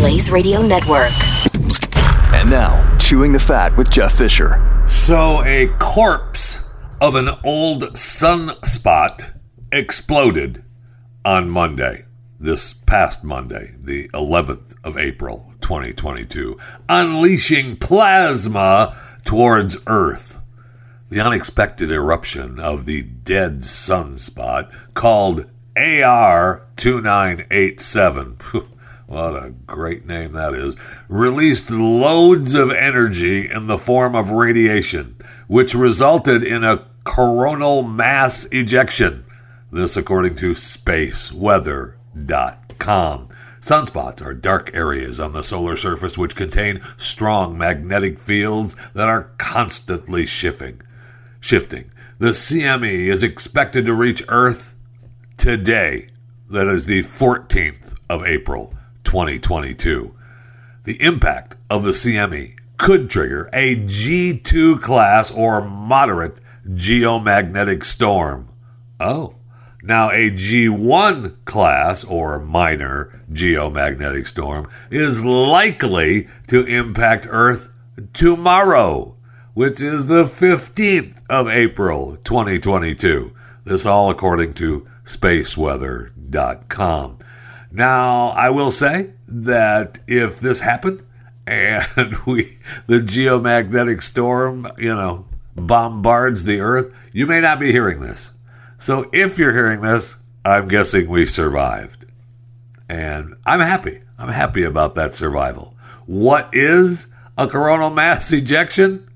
Blaze Radio Network. And now, Chewing the Fat with Jeff Fisher. So, a corpse of an old sunspot exploded on Monday, this past Monday, the 11th of April, 2022, unleashing plasma towards Earth. The unexpected eruption of the dead sunspot, called AR 2987, what a great name that is, released loads of energy in the form of radiation, which resulted in a coronal mass ejection. This, according to spaceweather.com. Sunspots are dark areas on the solar surface which contain strong magnetic fields that are constantly shifting. Shifting. The CME is expected to reach Earth today. That is the 14th of April, 2022. The impact of the CME could trigger a G2 class or moderate geomagnetic storm. Oh. Now, a G1 class or minor geomagnetic storm is likely to impact Earth tomorrow, which is the 15th of April 2022. This all according to spaceweather.com. Now, I will say that if this happened and we the geomagnetic storm, you know, bombards the earth, you may not be hearing this. So if you're hearing this, I'm guessing we survived. And I'm happy. I'm happy about that survival. What is a coronal mass ejection?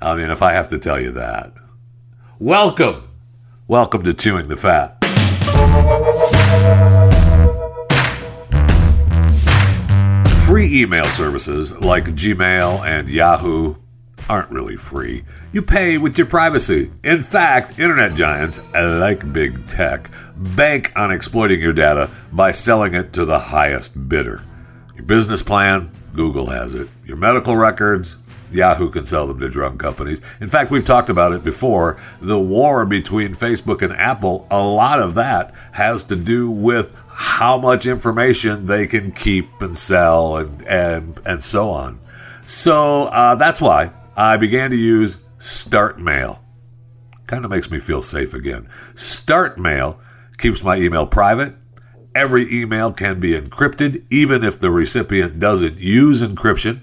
I mean, if I have to tell you that. Welcome. Welcome to Chewing the Fat. Free email services like Gmail and Yahoo aren't really free. You pay with your privacy. In fact, internet giants, like big tech, bank on exploiting your data by selling it to the highest bidder. Your business plan, Google has it. Your medical records, Yahoo can sell them to drug companies. In fact, we've talked about it before. The war between Facebook and Apple, a lot of that has to do with how much information they can keep and sell and and and so on. So uh, that's why I began to use Start Mail. Kind of makes me feel safe again. Start Mail keeps my email private. Every email can be encrypted, even if the recipient doesn't use encryption.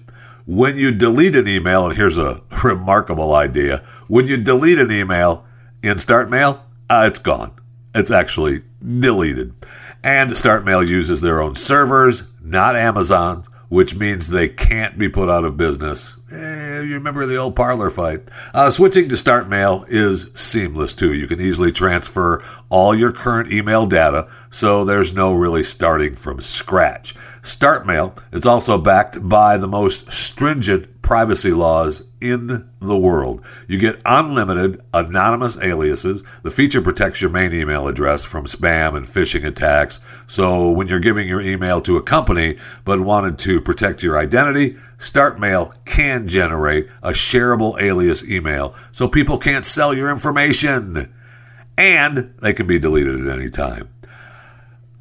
When you delete an email, and here's a remarkable idea when you delete an email in Start Mail, uh, it's gone. It's actually deleted. And Start Mail uses their own servers, not Amazon's, which means they can't be put out of business. Eh, you remember the old Parler fight. Uh, switching to Start Mail is seamless too. You can easily transfer all your current email data, so there's no really starting from scratch. StartMail is also backed by the most stringent privacy laws in the world. You get unlimited anonymous aliases. The feature protects your main email address from spam and phishing attacks. So when you're giving your email to a company but wanted to protect your identity, StartMail can generate a shareable alias email so people can't sell your information. And they can be deleted at any time.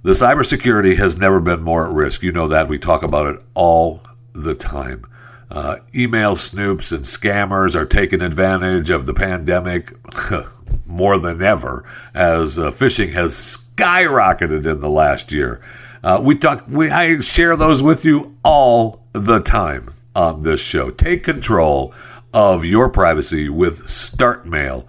The cybersecurity has never been more at risk. You know that. We talk about it all the time. Uh, email snoops and scammers are taking advantage of the pandemic more than ever, as uh, phishing has skyrocketed in the last year. Uh, we talk. We I share those with you all the time on this show. Take control of your privacy with Start Mail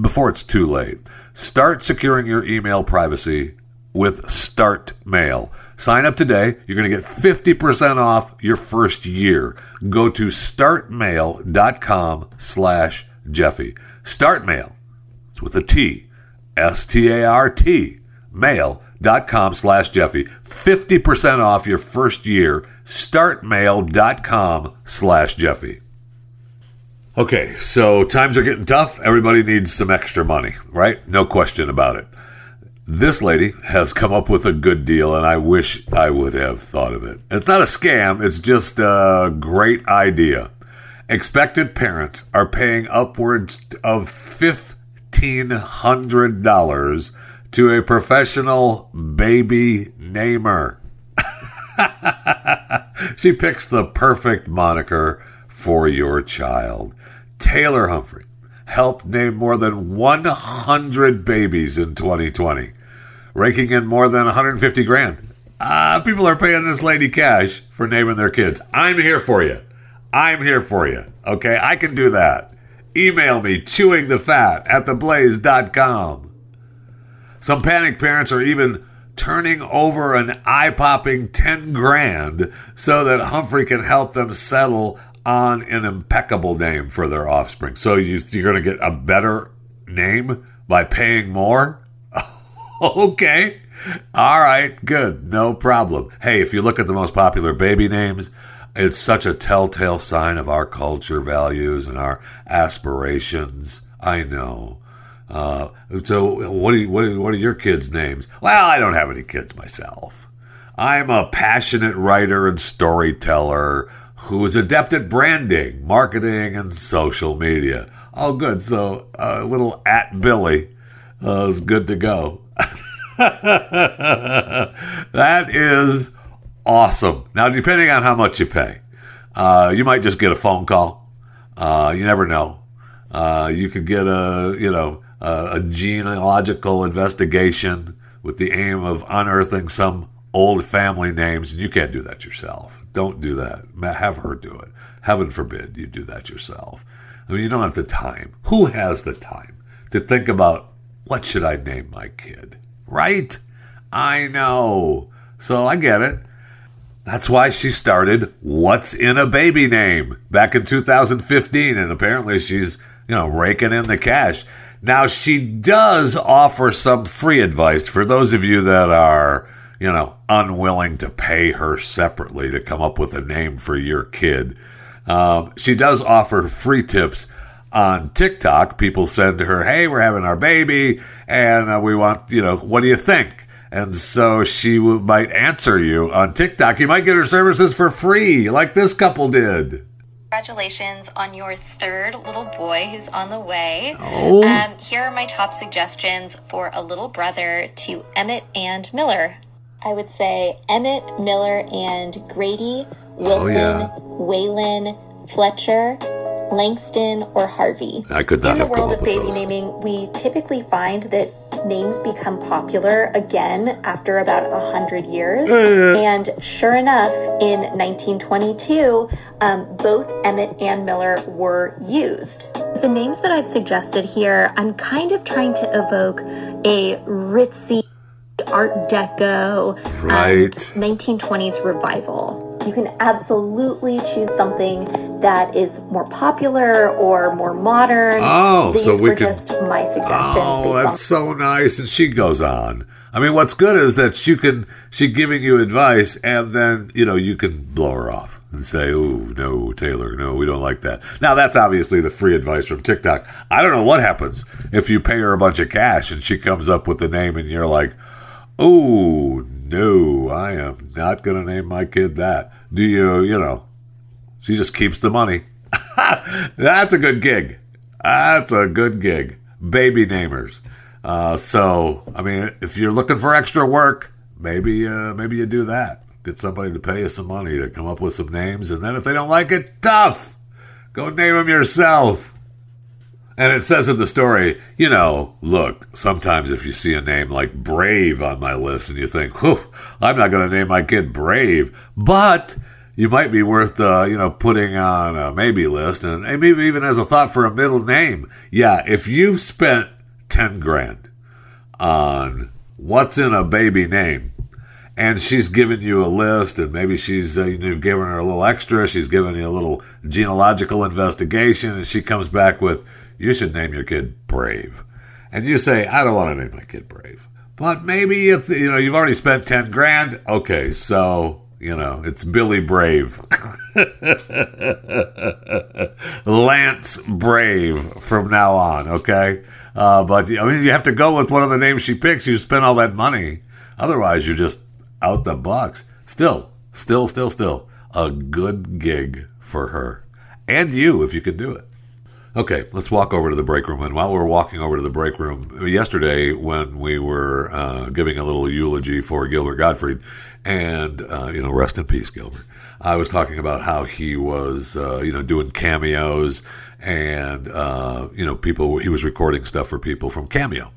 before it's too late. Start securing your email privacy with Start Mail. Sign up today. You're going to get 50% off your first year. Go to startmail.com slash Jeffy. Startmail. It's with a T. S-T-A-R-T. Mail.com slash Jeffy. 50% off your first year. Startmail.com slash Jeffy. Okay, so times are getting tough. Everybody needs some extra money, right? No question about it. This lady has come up with a good deal, and I wish I would have thought of it. It's not a scam, it's just a great idea. Expected parents are paying upwards of $1,500 to a professional baby namer. she picks the perfect moniker for your child. Taylor Humphrey helped name more than 100 babies in 2020, raking in more than 150 grand. Uh, people are paying this lady cash for naming their kids. I'm here for you. I'm here for you. Okay, I can do that. Email me chewingthefat at theblaze.com. Some panic parents are even turning over an eye popping 10 grand so that Humphrey can help them settle on an impeccable name for their offspring. So you, you're going to get a better name by paying more? okay. All right, good. No problem. Hey, if you look at the most popular baby names, it's such a telltale sign of our culture values and our aspirations. I know. Uh, so, what are, you, what, are, what are your kids' names? Well, I don't have any kids myself. I'm a passionate writer and storyteller who is adept at branding, marketing, and social media. Oh, good. So, a uh, little at Billy uh, is good to go. that is awesome. Now, depending on how much you pay, uh, you might just get a phone call. Uh, you never know. Uh, you could get a, you know, a, a genealogical investigation with the aim of unearthing some old family names, and you can't do that yourself. Don't do that. Have her do it. Heaven forbid you do that yourself. I mean, you don't have the time. Who has the time to think about what should I name my kid? Right? I know. So I get it. That's why she started What's in a Baby Name back in 2015. And apparently she's, you know, raking in the cash. Now, she does offer some free advice for those of you that are, you know, unwilling to pay her separately to come up with a name for your kid. Um, she does offer free tips on TikTok. People send to her, hey, we're having our baby and uh, we want, you know, what do you think? And so she w- might answer you on TikTok. You might get her services for free, like this couple did. Congratulations on your third little boy who's on the way. Oh. Um, here are my top suggestions for a little brother to Emmett and Miller. I would say Emmett, Miller, and Grady, Wilson, Oh, yeah. Waylon, Fletcher, Langston, or Harvey. I could not In the world of baby those. naming, we typically find that names become popular again after about a hundred years. And sure enough, in 1922, um, both Emmett and Miller were used. The names that I've suggested here, I'm kind of trying to evoke a ritzy Art Deco, um, Right. 1920s revival. You can absolutely choose something that is more popular or more modern. Oh, These so we were could- just my suggestions Oh, based on that's so nice. And she goes on. I mean, what's good is that she can, she giving you advice and then, you know, you can blow her off and say, oh, no, Taylor, no, we don't like that. Now, that's obviously the free advice from TikTok. I don't know what happens if you pay her a bunch of cash and she comes up with the name and you're like, oh, no, I am not going to name my kid that. Do you, you know, she just keeps the money. That's a good gig. That's a good gig. Baby namers. Uh, so, I mean, if you're looking for extra work, maybe uh, maybe you do that. Get somebody to pay you some money to come up with some names, and then if they don't like it, tough. Go name them yourself. And it says in the story, you know, look, sometimes if you see a name like Brave on my list and you think, whew, I'm not going to name my kid Brave, but you might be worth, uh, you know, putting on a maybe list and maybe even as a thought for a middle name. Yeah, if you've spent 10 grand on what's in a baby name, and she's given you a list, and maybe she's uh, you've given her a little extra. She's given you a little genealogical investigation, and she comes back with, "You should name your kid Brave," and you say, "I don't want to name my kid Brave," but maybe it's you know you've already spent ten grand. Okay, so you know it's Billy Brave, Lance Brave from now on. Okay, uh, but I mean you have to go with one of the names she picks. You spend all that money, otherwise you're just out the box. Still, still, still, still a good gig for her and you if you could do it. Okay, let's walk over to the break room. And while we're walking over to the break room, yesterday when we were uh, giving a little eulogy for Gilbert Gottfried, and uh, you know, rest in peace, Gilbert. I was talking about how he was, uh, you know, doing cameos, and uh, you know, people. He was recording stuff for people from Cameo,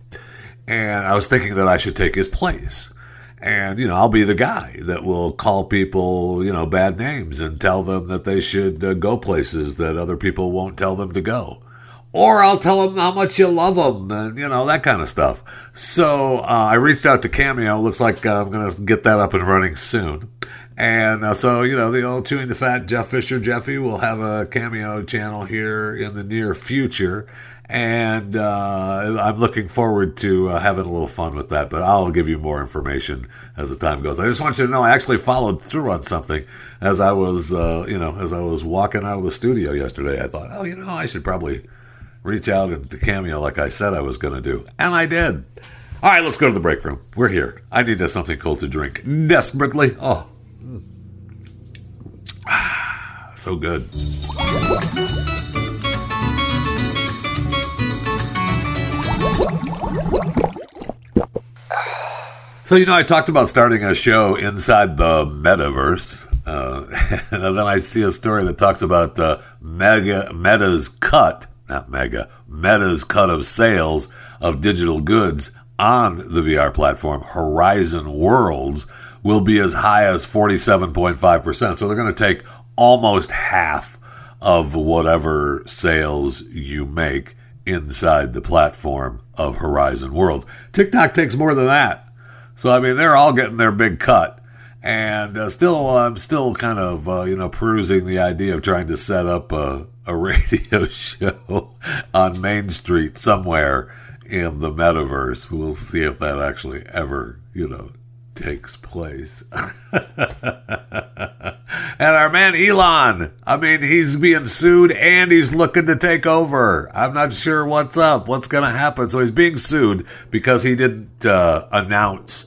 and I was thinking that I should take his place. And, you know, I'll be the guy that will call people, you know, bad names and tell them that they should uh, go places that other people won't tell them to go. Or I'll tell them how much you love them and, you know, that kind of stuff. So uh, I reached out to Cameo. Looks like uh, I'm going to get that up and running soon. And uh, so, you know, the old Chewing the Fat Jeff Fisher Jeffy will have a Cameo channel here in the near future and uh, I'm looking forward to uh, having a little fun with that. But I'll give you more information as the time goes. I just want you to know I actually followed through on something as I was, uh, you know, as I was walking out of the studio yesterday. I thought, oh, you know, I should probably reach out into Cameo like I said I was going to do, and I did. All right, let's go to the break room. We're here. I need something cold to drink desperately. Oh, so good. So, you know, I talked about starting a show inside the metaverse. Uh, and then I see a story that talks about uh, Mega Meta's cut, not Mega, Meta's cut of sales of digital goods on the VR platform Horizon Worlds will be as high as 47.5%. So they're going to take almost half of whatever sales you make inside the platform of Horizon Worlds. TikTok takes more than that. So I mean, they're all getting their big cut, and uh, still, I'm still kind of uh, you know perusing the idea of trying to set up a, a radio show on Main Street somewhere in the metaverse. We'll see if that actually ever you know takes place. And our man Elon, I mean, he's being sued and he's looking to take over. I'm not sure what's up, what's going to happen. So he's being sued because he didn't uh, announce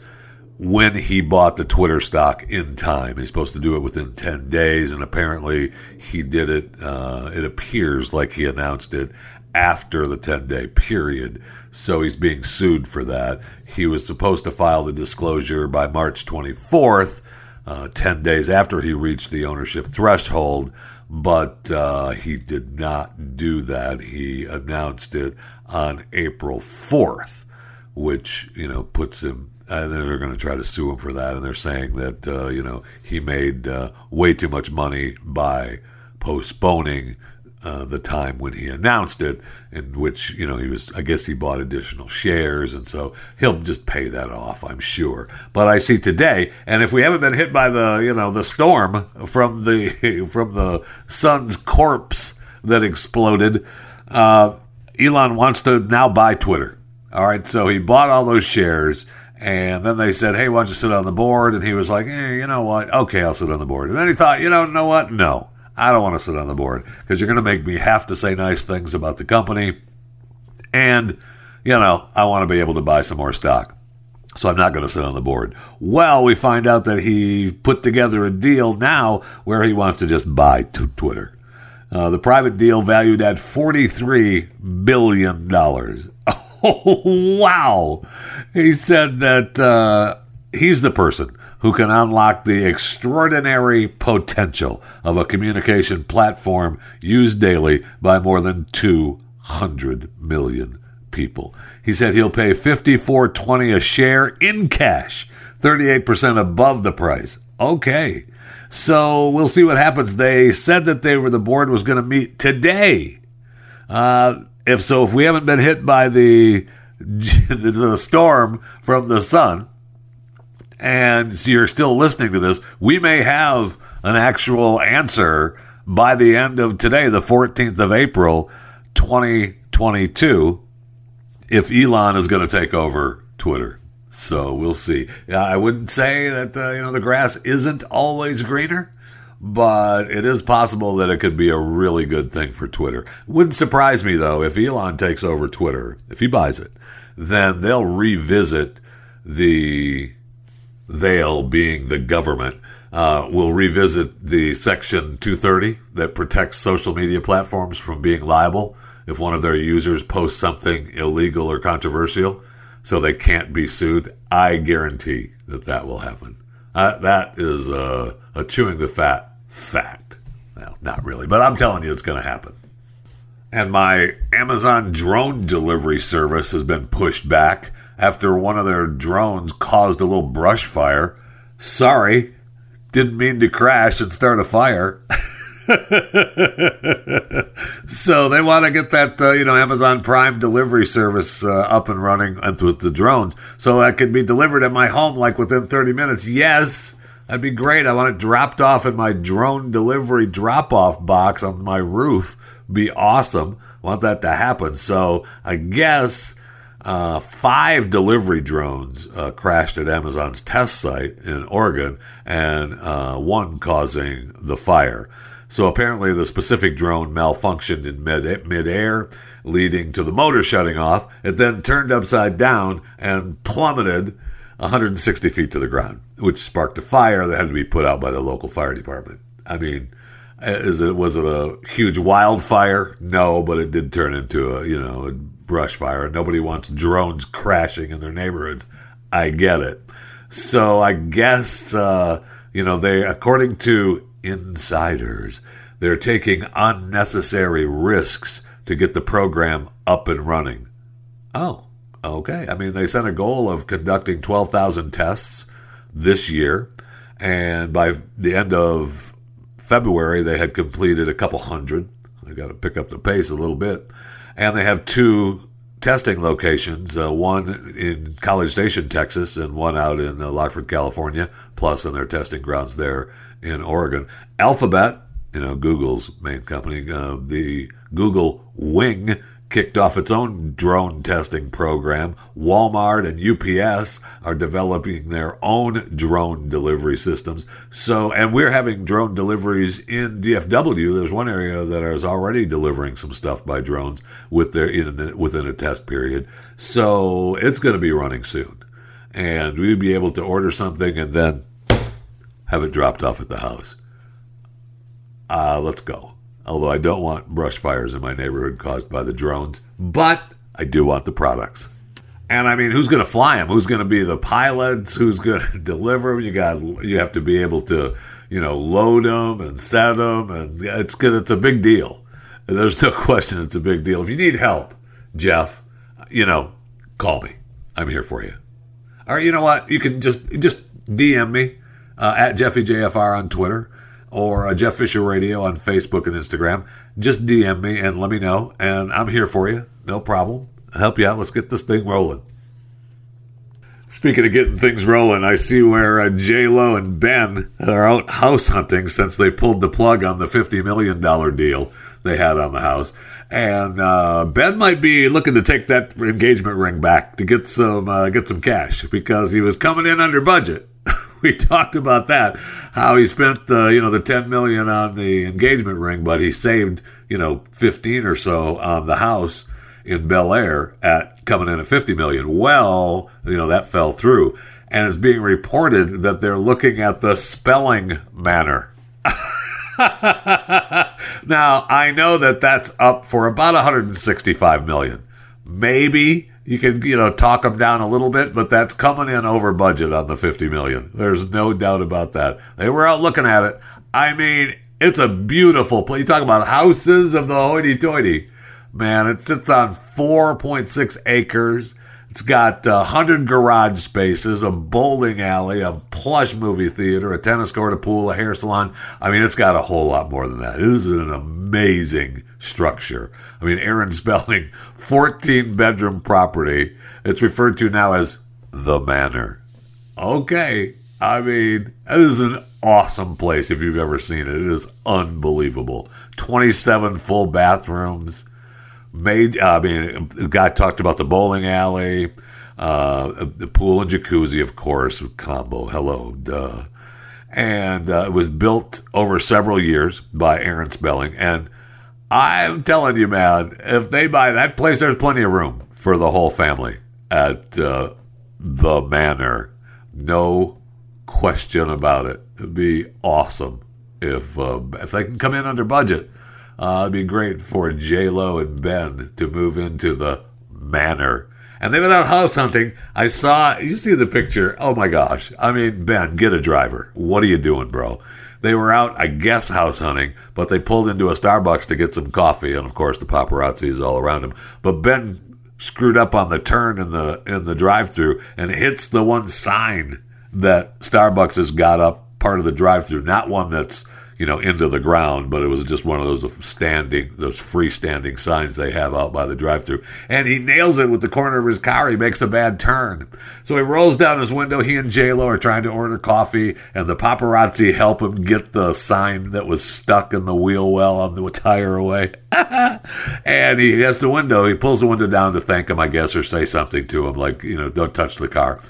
when he bought the Twitter stock in time. He's supposed to do it within 10 days, and apparently he did it. Uh, it appears like he announced it after the 10 day period. So he's being sued for that. He was supposed to file the disclosure by March 24th uh, 10 days after he reached the ownership threshold, but uh, he did not do that. He announced it on April 4th, which, you know, puts him. And they're going to try to sue him for that. And they're saying that, uh, you know, he made uh, way too much money by postponing uh, the time when he announced it, in which you know he was. I guess he bought additional shares, and so he'll just pay that off, I'm sure. But I see today, and if we haven't been hit by the you know the storm from the from the sun's corpse that exploded, uh, Elon wants to now buy Twitter. All right, so he bought all those shares. And then they said, "Hey, why don't you sit on the board?" And he was like, eh, "You know what? Okay, I'll sit on the board." And then he thought, "You know, know what? No, I don't want to sit on the board because you're going to make me have to say nice things about the company. And, you know, I want to be able to buy some more stock. So I'm not going to sit on the board. Well, we find out that he put together a deal now where he wants to just buy t- Twitter. Uh, the private deal valued at $43 billion. Wow. He said that uh, he's the person who can unlock the extraordinary potential of a communication platform used daily by more than 200 million people. He said he'll pay 54.20 a share in cash, 38% above the price. Okay. So we'll see what happens. They said that they were the board was going to meet today. Uh, if so, if we haven't been hit by the the storm from the sun, and you're still listening to this, we may have an actual answer by the end of today, the 14th of April, 2022, if Elon is going to take over Twitter. So we'll see. I wouldn't say that uh, you know the grass isn't always greener, but it is possible that it could be a really good thing for Twitter. Wouldn't surprise me though if Elon takes over Twitter, if he buys it, then they'll revisit the they'll being the government, uh, will revisit the Section 230 that protects social media platforms from being liable if one of their users posts something illegal or controversial so they can't be sued. I guarantee that that will happen. Uh, that is uh, a chewing the fat fact. Well, not really, but I'm telling you it's going to happen. And my Amazon drone delivery service has been pushed back after one of their drones caused a little brush fire. Sorry, didn't mean to crash and start a fire. so they want to get that uh, you know Amazon Prime delivery service uh, up and running with the drones, so that can be delivered at my home like within 30 minutes. Yes, that'd be great. I want it dropped off in my drone delivery drop off box on my roof. Be awesome. Want that to happen. So I guess. Uh, five delivery drones uh, crashed at Amazon's test site in Oregon, and uh, one causing the fire. So apparently, the specific drone malfunctioned in mid midair, leading to the motor shutting off. It then turned upside down and plummeted 160 feet to the ground, which sparked a fire that had to be put out by the local fire department. I mean, is it was it a huge wildfire? No, but it did turn into a you know a brush fire. Nobody wants drones crashing in their neighborhoods. I get it. So I guess uh, you know they, according to insiders. They're taking unnecessary risks to get the program up and running. Oh, okay. I mean, they set a goal of conducting 12,000 tests this year, and by the end of February, they had completed a couple hundred. They got to pick up the pace a little bit. And they have two testing locations uh, one in College Station, Texas, and one out in uh, Lockeford, California, plus in their testing grounds there in Oregon. Alphabet, you know, Google's main company, uh, the Google Wing kicked off its own drone testing program. Walmart and UPS are developing their own drone delivery systems. So, and we're having drone deliveries in DFW. There's one area that is already delivering some stuff by drones with their in the, within a test period. So, it's going to be running soon. And we'd be able to order something and then have it dropped off at the house. Uh, let's go. Although I don't want brush fires in my neighborhood caused by the drones, but I do want the products. And I mean, who's going to fly them? Who's going to be the pilots? Who's going to deliver them? You got you have to be able to, you know, load them and set them, and it's good. It's a big deal. There's no question. It's a big deal. If you need help, Jeff, you know, call me. I'm here for you. Or you know what? You can just just DM me uh, at JeffyJFR on Twitter or Jeff Fisher Radio on Facebook and Instagram. Just DM me and let me know, and I'm here for you. No problem. I'll help you out. Let's get this thing rolling. Speaking of getting things rolling, I see where uh, J Lo and Ben are out house hunting since they pulled the plug on the fifty million dollar deal they had on the house, and uh, Ben might be looking to take that engagement ring back to get some uh, get some cash because he was coming in under budget. we talked about that. How he spent uh, you know the ten million on the engagement ring, but he saved you know fifteen or so on the house in Bel Air at coming in at fifty million. Well, you know that fell through, and it's being reported that they're looking at the Spelling Manor. now I know that that's up for about 165 million. Maybe you can you know talk them down a little bit, but that's coming in over budget on the 50 million. There's no doubt about that. They were out looking at it. I mean, it's a beautiful place. You talk about houses of the hoity-toity. Man, it sits on 4.6 acres. It's got uh, 100 garage spaces, a bowling alley, a plush movie theater, a tennis court, a pool, a hair salon. I mean, it's got a whole lot more than that. It is an amazing structure. I mean, Aaron Spelling, 14 bedroom property. It's referred to now as the Manor. Okay. I mean, it is an awesome place if you've ever seen it. It is unbelievable. 27 full bathrooms made. I mean, the guy talked about the bowling alley, uh, the pool and jacuzzi, of course, combo. Hello, duh. And uh, it was built over several years by Aaron Spelling. And I'm telling you, man, if they buy that place, there's plenty of room for the whole family at uh, the Manor. No question about it. It'd be awesome if uh, if they can come in under budget Uh, it'd be great for J Lo and Ben to move into the manor. And they went out house hunting. I saw, you see the picture. Oh my gosh. I mean, Ben, get a driver. What are you doing, bro? They were out, I guess, house hunting, but they pulled into a Starbucks to get some coffee. And of course, the paparazzi is all around him. But Ben screwed up on the turn in the in the drive-through and hits the one sign that Starbucks has got up part of the drive-through, not one that's you know into the ground, but it was just one of those standing, those freestanding signs they have out by the drive-through, and he nails it with the corner of his car. He makes a bad turn, so he rolls down his window. He and J Lo are trying to order coffee, and the paparazzi help him get the sign that was stuck in the wheel well on the tire away. and he has the window. He pulls the window down to thank him, I guess, or say something to him, like you know, don't touch the car.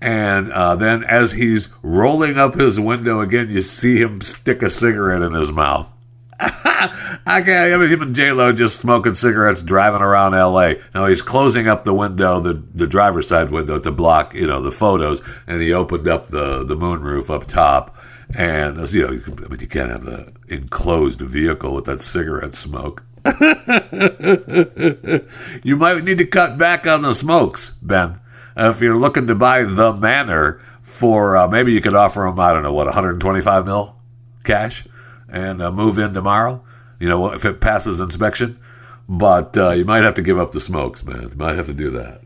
And uh, then as he's rolling up his window again, you see him stick a cigarette in his mouth. I can't. I mean, him and J Lo just smoking cigarettes, driving around L.A. Now he's closing up the window, the the driver's side window, to block you know the photos, and he opened up the the moonroof up top, and you know, I mean, you can't have the enclosed vehicle with that cigarette smoke. you might need to cut back on the smokes, Ben. Uh, if you're looking to buy the manor for uh, maybe you could offer them, I don't know, what, 125 mil cash and uh, move in tomorrow, you know, if it passes inspection. But uh, you might have to give up the smokes, man. You might have to do that.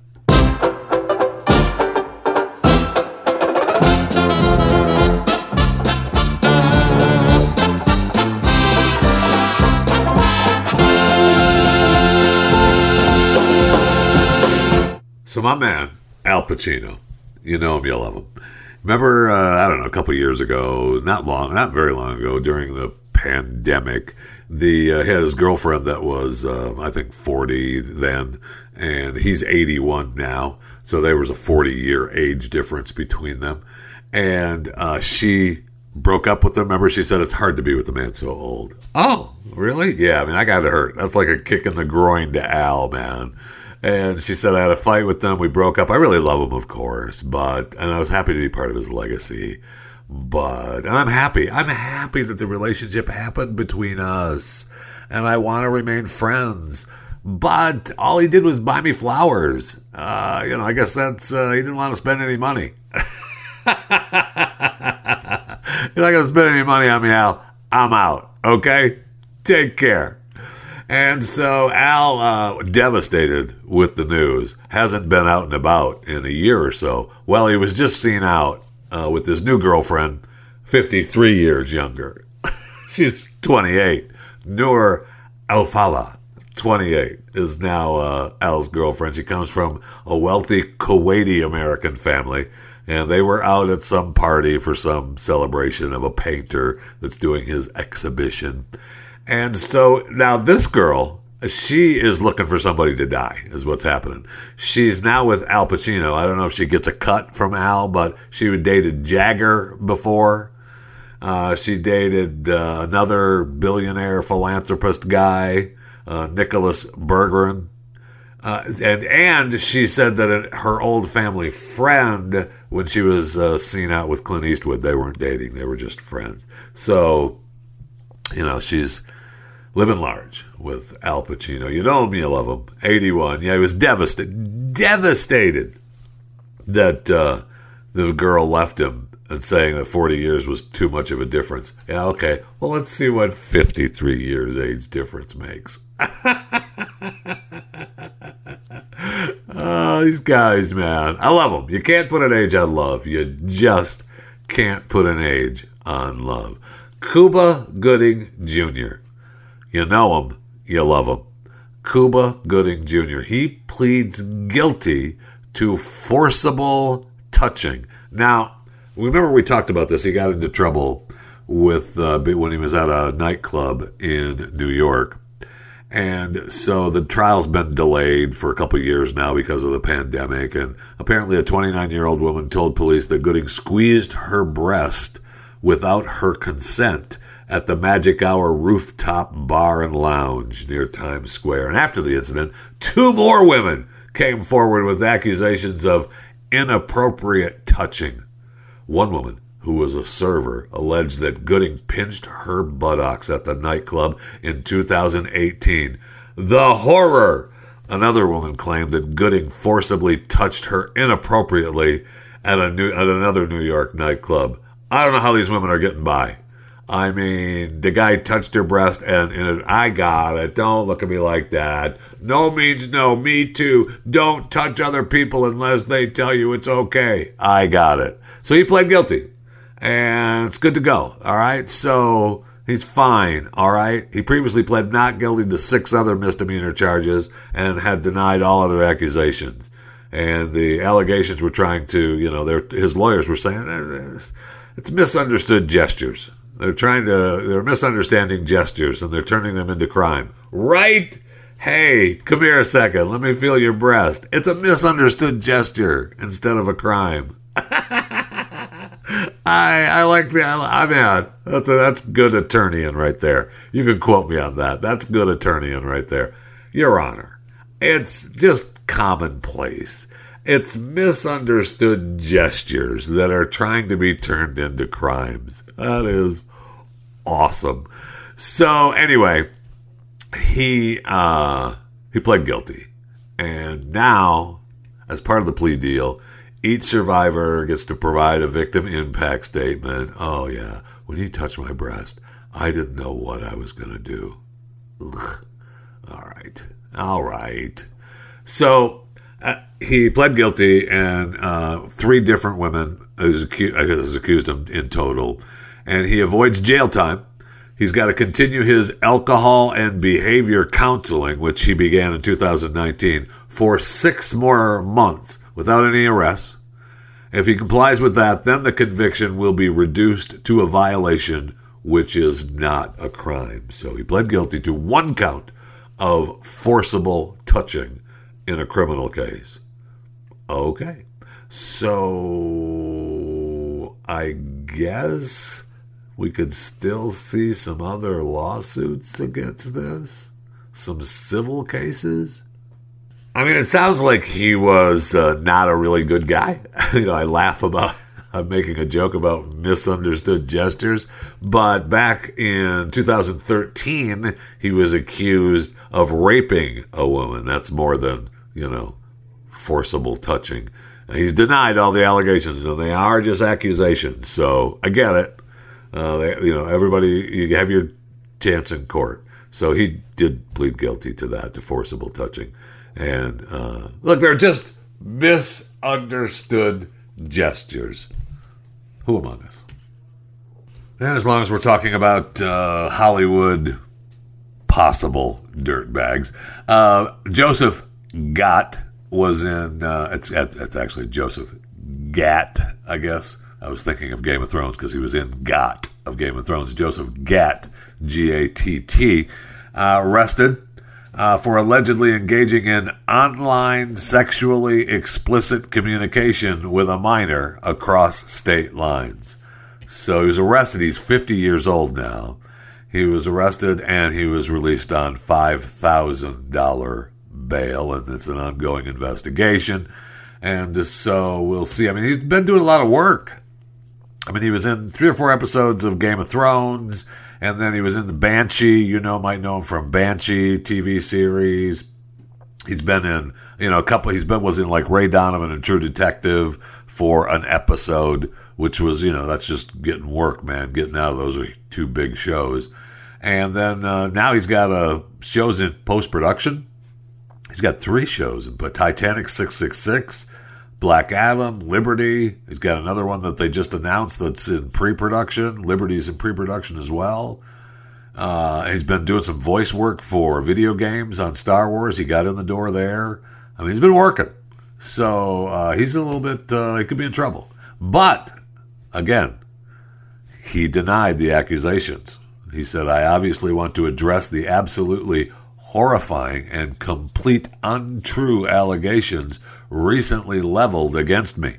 So my man, Al Pacino, you know him, you love him. Remember, uh, I don't know, a couple years ago, not long, not very long ago, during the pandemic, the uh, he had his girlfriend that was, uh, I think, 40 then, and he's 81 now. So there was a 40 year age difference between them. And uh, she broke up with him. Remember, she said it's hard to be with a man so old. Oh, really? Yeah, I mean, I got hurt. That's like a kick in the groin to Al, man. And she said I had a fight with them. We broke up. I really love him, of course, but and I was happy to be part of his legacy. But and I'm happy. I'm happy that the relationship happened between us, and I want to remain friends. But all he did was buy me flowers. Uh, you know, I guess that's uh, he didn't want to spend any money. You're not going to spend any money on me, Al. I'm out. Okay? Take care. And so Al, uh, devastated with the news, hasn't been out and about in a year or so. Well, he was just seen out uh, with his new girlfriend, 53 years younger. She's 28. Noor Alfallah, 28, is now uh, Al's girlfriend. She comes from a wealthy Kuwaiti American family. And they were out at some party for some celebration of a painter that's doing his exhibition. And so now this girl, she is looking for somebody to die, is what's happening. She's now with Al Pacino. I don't know if she gets a cut from Al, but she dated Jagger before. Uh, she dated uh, another billionaire philanthropist guy, uh, Nicholas Berggruen. Uh, and and she said that her old family friend, when she was uh, seen out with Clint Eastwood, they weren't dating; they were just friends. So, you know, she's living large with Al Pacino. You know him, you love him. 81. Yeah, he was devastated, devastated that uh, the girl left him and saying that 40 years was too much of a difference. Yeah, okay. Well, let's see what 53 years age difference makes. oh, these guys, man. I love them. You can't put an age on love. You just can't put an age on love. Cuba Gooding Jr. You know him, you love him. Cuba Gooding Jr. He pleads guilty to forcible touching. Now, remember we talked about this. He got into trouble with uh, when he was at a nightclub in New York. And so the trial's been delayed for a couple years now because of the pandemic. And apparently, a 29 year old woman told police that Gooding squeezed her breast without her consent at the Magic Hour rooftop bar and lounge near Times Square. And after the incident, two more women came forward with accusations of inappropriate touching. One woman, who was a server, alleged that Gooding pinched her buttocks at the nightclub in 2018. The horror! Another woman claimed that Gooding forcibly touched her inappropriately at a new at another New York nightclub. I don't know how these women are getting by. I mean, the guy touched her breast, and, and I got it. Don't look at me like that. No means no. Me too. Don't touch other people unless they tell you it's okay. I got it. So he pled guilty, and it's good to go. All right. So he's fine. All right. He previously pled not guilty to six other misdemeanor charges and had denied all other accusations. And the allegations were trying to, you know, his lawyers were saying it's misunderstood gestures. They're trying to, they're misunderstanding gestures and they're turning them into crime. Right? Hey, come here a second. Let me feel your breast. It's a misunderstood gesture instead of a crime. I I like the I, mean that's a, that's good attorneying right there. You can quote me on that. That's good attorneying right there, Your Honor. It's just commonplace. It's misunderstood gestures that are trying to be turned into crimes. That is awesome. So anyway, he uh, he pled guilty, and now, as part of the plea deal, each survivor gets to provide a victim impact statement. Oh yeah, when he touched my breast, I didn't know what I was gonna do. Ugh. All right, all right. So uh, he pled guilty, and uh, three different women is accused, accused him in total, and he avoids jail time. He's got to continue his alcohol and behavior counseling, which he began in 2019, for six more months without any arrests. If he complies with that, then the conviction will be reduced to a violation, which is not a crime. So he pled guilty to one count of forcible touching in a criminal case. Okay. So I guess we could still see some other lawsuits against this, some civil cases. I mean, it sounds like he was uh, not a really good guy. you know, I laugh about I'm making a joke about misunderstood gestures, but back in 2013, he was accused of raping a woman. That's more than you know, forcible touching. And he's denied all the allegations, and they are just accusations. So I get it. Uh, they, you know, everybody, you have your chance in court. So he did plead guilty to that, to forcible touching. And uh, look, they're just misunderstood gestures. Who among us? And as long as we're talking about uh, Hollywood possible dirtbags, uh, Joseph Gott was in. Uh, it's it's actually Joseph Gatt, I guess. I was thinking of Game of Thrones because he was in Gott of Game of Thrones. Joseph Gatt, G A T T, uh, arrested uh, for allegedly engaging in online sexually explicit communication with a minor across state lines. So he was arrested. He's 50 years old now. He was arrested and he was released on $5,000 bail, and it's an ongoing investigation. And so we'll see. I mean, he's been doing a lot of work. I mean, he was in three or four episodes of Game of Thrones, and then he was in the Banshee. You know, might know him from Banshee TV series. He's been in, you know, a couple. He's been was in like Ray Donovan and True Detective for an episode, which was, you know, that's just getting work, man. Getting out of those two big shows, and then uh, now he's got a shows in post production He's got three shows, but Titanic 666, Black Adam, Liberty. He's got another one that they just announced that's in pre-production. Liberty's in pre-production as well. Uh, he's been doing some voice work for video games on Star Wars. He got in the door there. I mean, he's been working. So uh, he's a little bit, uh, he could be in trouble. But again, he denied the accusations. He said, I obviously want to address the absolutely horrifying and complete untrue allegations recently leveled against me.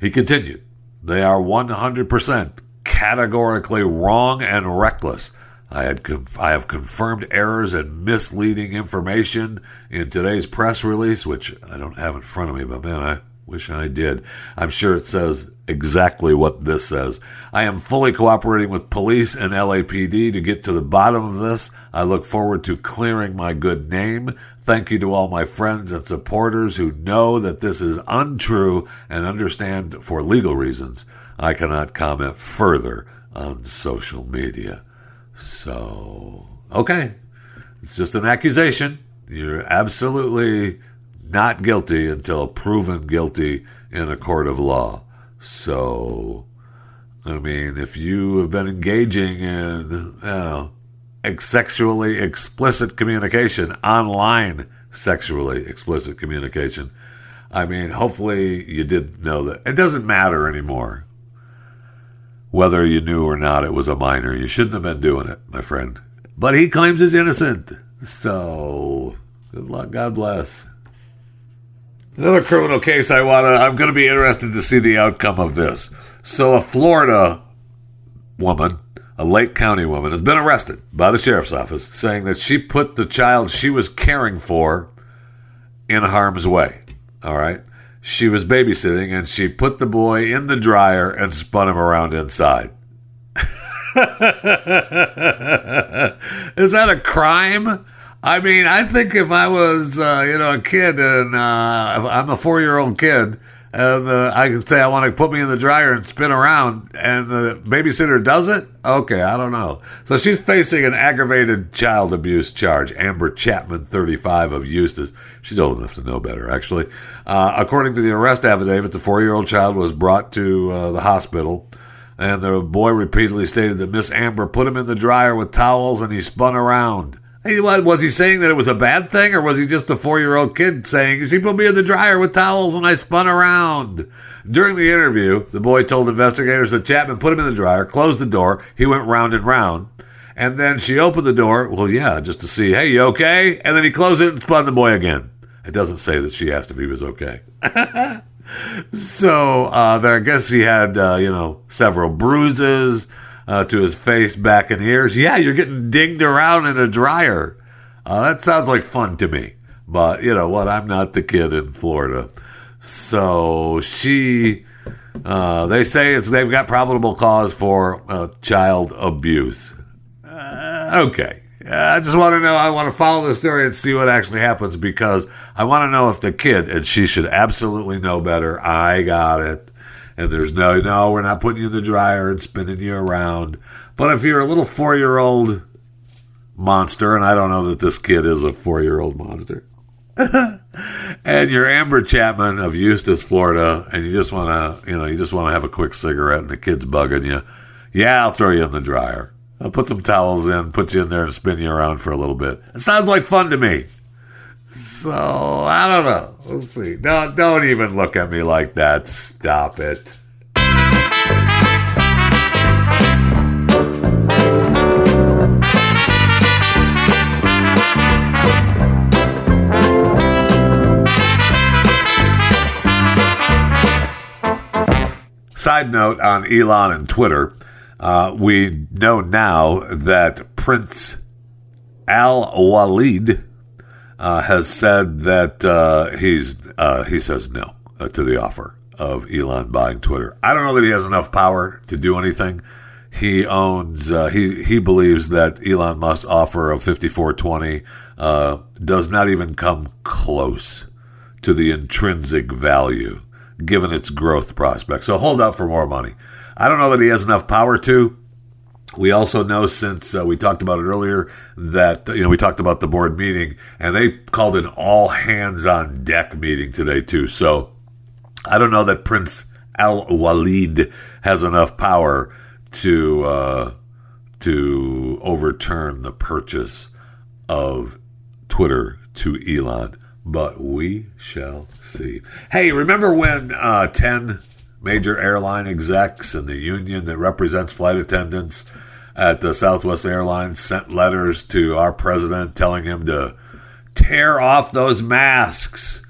He continued, They are 100% categorically wrong and reckless. I, had conf- I have confirmed errors and misleading information in today's press release, which I don't have in front of me, but man, I Wish I did. I'm sure it says exactly what this says. I am fully cooperating with police and LAPD to get to the bottom of this. I look forward to clearing my good name. Thank you to all my friends and supporters who know that this is untrue and understand for legal reasons. I cannot comment further on social media. So, okay. It's just an accusation. You're absolutely not guilty until proven guilty in a court of law. So, I mean, if you have been engaging in, you know, sexually explicit communication, online sexually explicit communication, I mean, hopefully you did know that. It doesn't matter anymore whether you knew or not it was a minor. You shouldn't have been doing it, my friend. But he claims he's innocent. So, good luck. God bless. Another criminal case I want to, I'm going to be interested to see the outcome of this. So, a Florida woman, a Lake County woman, has been arrested by the sheriff's office saying that she put the child she was caring for in harm's way. All right. She was babysitting and she put the boy in the dryer and spun him around inside. Is that a crime? I mean, I think if I was, uh, you know, a kid and uh, I'm a four year old kid, and uh, I could say I want to put me in the dryer and spin around, and the babysitter does it. Okay, I don't know. So she's facing an aggravated child abuse charge. Amber Chapman, 35, of Eustis. She's old enough to know better, actually. Uh, according to the arrest affidavit, the four year old child was brought to uh, the hospital. And the boy repeatedly stated that Miss Amber put him in the dryer with towels and he spun around. What, was he saying that it was a bad thing, or was he just a four year old kid saying, She put me in the dryer with towels and I spun around? During the interview, the boy told investigators that Chapman put him in the dryer, closed the door, he went round and round. And then she opened the door, well, yeah, just to see, hey, you okay? And then he closed it and spun the boy again. It doesn't say that she asked if he was okay. so uh, there, I guess he had, uh, you know, several bruises uh, to his face, back, and ears. Yeah, you're getting dinged around in a dryer. Uh, that sounds like fun to me. But you know what? I'm not the kid in Florida. So she, uh, they say it's they've got probable cause for uh, child abuse. Uh, okay. I just want to know. I want to follow the story and see what actually happens because I want to know if the kid, and she should absolutely know better. I got it. And there's no, no, we're not putting you in the dryer and spinning you around. But if you're a little four year old monster, and I don't know that this kid is a four year old monster, and you're Amber Chapman of Eustis, Florida, and you just want to, you know, you just want to have a quick cigarette and the kid's bugging you, yeah, I'll throw you in the dryer. I'll put some towels in, put you in there, and spin you around for a little bit. It sounds like fun to me. So I don't know. We'll see. Don't don't even look at me like that. Stop it. Side note on Elon and Twitter, uh, we know now that Prince Alwaleed uh, has said that uh, he's uh, he says no uh, to the offer of Elon buying Twitter. I don't know that he has enough power to do anything. He owns uh, he he believes that Elon Musk's offer of fifty four twenty uh, does not even come close to the intrinsic value given its growth prospects. So hold out for more money. I don't know that he has enough power to. We also know since uh, we talked about it earlier that you know we talked about the board meeting and they called an all hands on deck meeting today too. So I don't know that Prince Alwaleed has enough power to uh, to overturn the purchase of Twitter to Elon, but we shall see. Hey, remember when uh, ten major airline execs and the union that represents flight attendants at the Southwest Airlines sent letters to our president telling him to tear off those masks.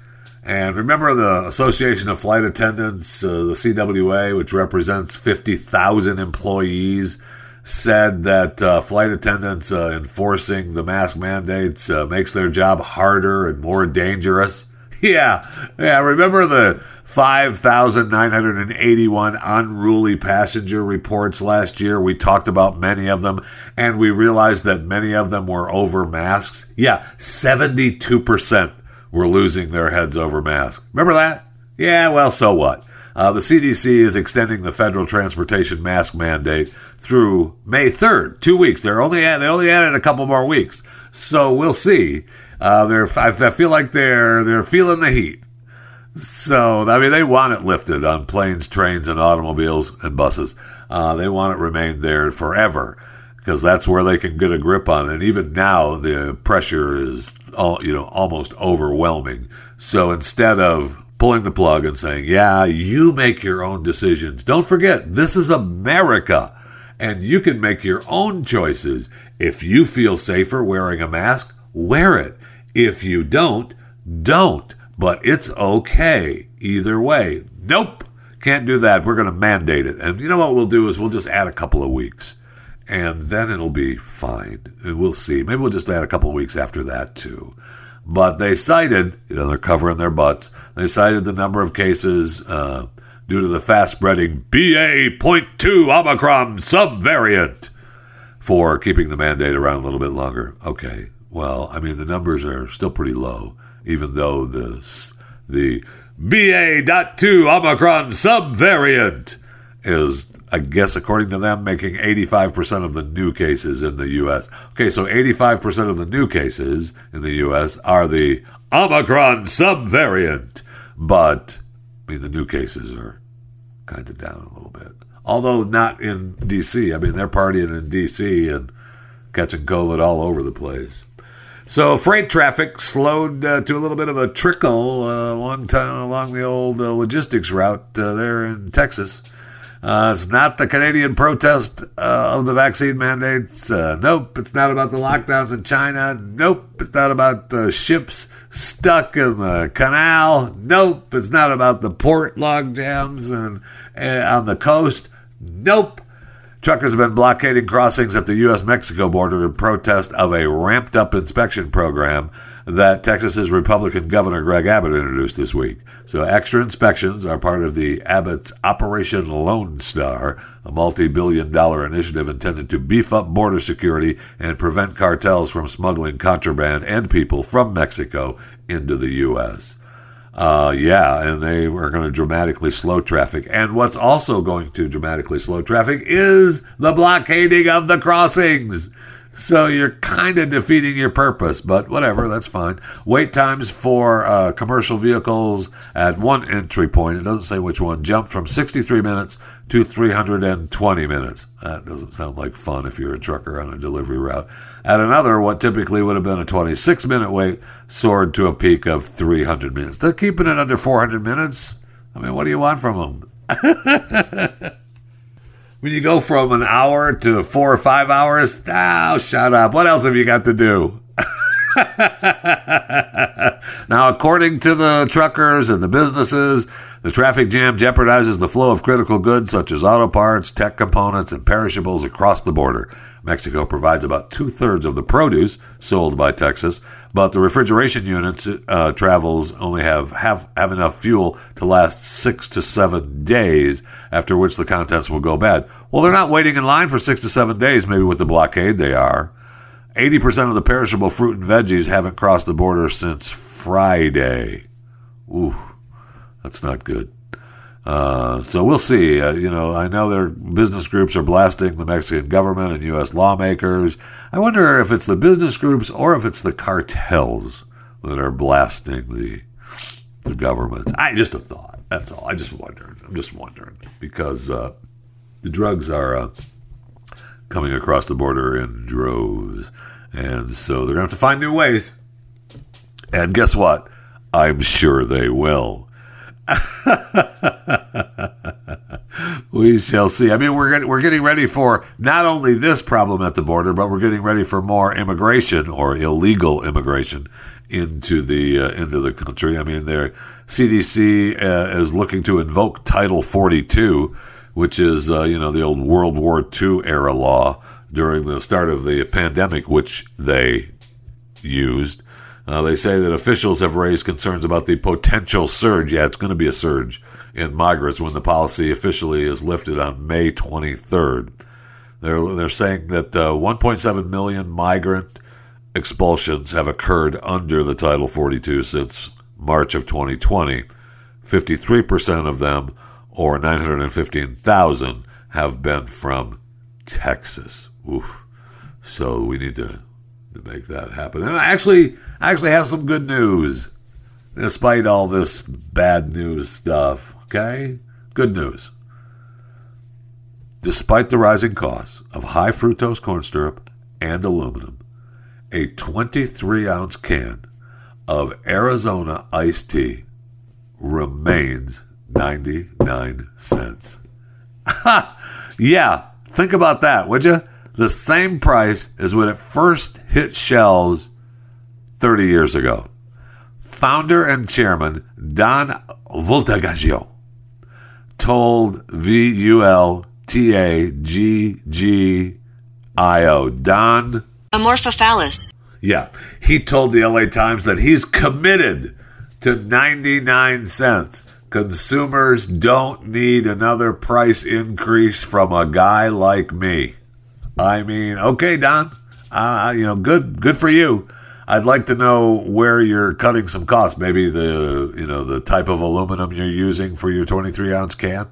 And remember the Association of Flight Attendants, uh, the CWA, which represents 50,000 employees, said that uh, flight attendants uh, enforcing the mask mandates uh, makes their job harder and more dangerous. Yeah, yeah. Remember the 5,981 unruly passenger reports last year. We talked about many of them, and we realized that many of them were over masks. Yeah, 72% were losing their heads over masks. Remember that? Yeah, well, so what? Uh, the CDC is extending the federal transportation mask mandate through May 3rd, two weeks. They're only they only added a couple more weeks, so we'll see. Uh, they're I, I feel like they're they're feeling the heat. So, I mean, they want it lifted on planes, trains, and automobiles and buses. Uh, they want it remain there forever because that's where they can get a grip on it. And even now, the pressure is, all, you know, almost overwhelming. So instead of pulling the plug and saying, yeah, you make your own decisions, don't forget, this is America. And you can make your own choices. If you feel safer wearing a mask, wear it. If you don't, don't but it's okay either way. Nope, can't do that. We're going to mandate it. And you know what we'll do is we'll just add a couple of weeks and then it'll be fine. And we'll see. Maybe we'll just add a couple of weeks after that too. But they cited, you know, they're covering their butts. They cited the number of cases uh, due to the fast spreading BA.2 Omicron subvariant for keeping the mandate around a little bit longer. Okay, well, I mean, the numbers are still pretty low even though the the BA.2 Omicron subvariant is, I guess, according to them, making 85% of the new cases in the U.S. Okay, so 85% of the new cases in the U.S. are the Omicron subvariant. But, I mean, the new cases are kind of down a little bit. Although not in D.C. I mean, they're partying in D.C. and catching COVID all over the place. So freight traffic slowed uh, to a little bit of a trickle uh, along, time, along the old uh, logistics route uh, there in Texas. Uh, it's not the Canadian protest uh, of the vaccine mandates. nope. It's not about the lockdowns in China. Nope. It's not about the ships stuck in the canal. Nope. It's not about the port log jams and, and on the coast. Nope. Truckers have been blockading crossings at the U.S. Mexico border in protest of a ramped up inspection program that Texas's Republican Governor Greg Abbott introduced this week. So, extra inspections are part of the Abbott's Operation Lone Star, a multi billion dollar initiative intended to beef up border security and prevent cartels from smuggling contraband and people from Mexico into the U.S. Uh, yeah, and they are going to dramatically slow traffic. And what's also going to dramatically slow traffic is the blockading of the crossings. So you're kind of defeating your purpose, but whatever, that's fine. Wait times for uh, commercial vehicles at one entry point, it doesn't say which one, jumped from 63 minutes to 320 minutes. That doesn't sound like fun if you're a trucker on a delivery route. At another, what typically would have been a 26 minute wait soared to a peak of 300 minutes. They're keeping it under 400 minutes. I mean, what do you want from them? When you go from an hour to four or five hours, oh, shut up. What else have you got to do? now, according to the truckers and the businesses, the traffic jam jeopardizes the flow of critical goods such as auto parts, tech components, and perishables across the border. Mexico provides about two thirds of the produce sold by Texas, but the refrigeration units uh, travels only have, have have enough fuel to last six to seven days. After which the contents will go bad. Well, they're not waiting in line for six to seven days. Maybe with the blockade they are. Eighty percent of the perishable fruit and veggies haven't crossed the border since Friday. Ooh, that's not good. Uh, so we'll see. Uh, you know, I know their business groups are blasting the Mexican government and U.S. lawmakers. I wonder if it's the business groups or if it's the cartels that are blasting the the governments. I just a thought. That's all. I just wondered. I'm just wondering because uh, the drugs are uh, coming across the border in droves, and so they're going to have to find new ways. And guess what? I'm sure they will. we shall see. I mean, we're getting, we're getting ready for not only this problem at the border, but we're getting ready for more immigration or illegal immigration into the uh, into the country. I mean, their CDC uh, is looking to invoke Title 42, which is uh, you know the old World War II era law during the start of the pandemic, which they used Uh, they say that officials have raised concerns about the potential surge. Yeah, it's going to be a surge in migrants when the policy officially is lifted on May 23rd. They're they're saying that uh, 1.7 million migrant expulsions have occurred under the Title 42 since March of 2020. 53% of them, or 915,000, have been from Texas. Oof. So we need to, to make that happen. And I actually, I actually have some good news, despite all this bad news stuff. Okay, good news. Despite the rising costs of high fructose corn syrup and aluminum, a 23 ounce can of Arizona iced tea remains 99 cents. Ha yeah, think about that, would you? The same price as when it first hit shelves 30 years ago. Founder and chairman Don Voltagaggio told V U L T A G G I O. Don Amorphophallus. Yeah. He told the LA Times that he's committed to 99 cents. Consumers don't need another price increase from a guy like me. I mean, okay, Don. Uh, you know, good good for you. I'd like to know where you're cutting some costs. Maybe the you know the type of aluminum you're using for your 23 ounce can.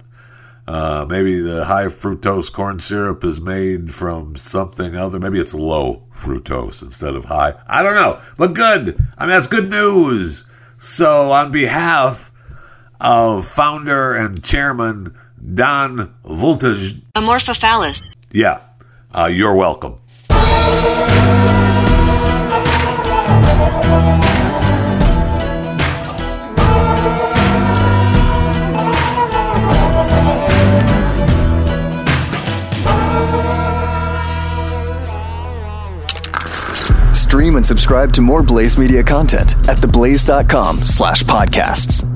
Uh, maybe the high fructose corn syrup is made from something other. Maybe it's low fructose instead of high. I don't know, but good. I mean, that's good news. So, on behalf of founder and chairman Don Voltage, Amorphophallus. yeah, uh, you're welcome. Stream and subscribe to more Blaze Media content at theblaze.com slash podcasts.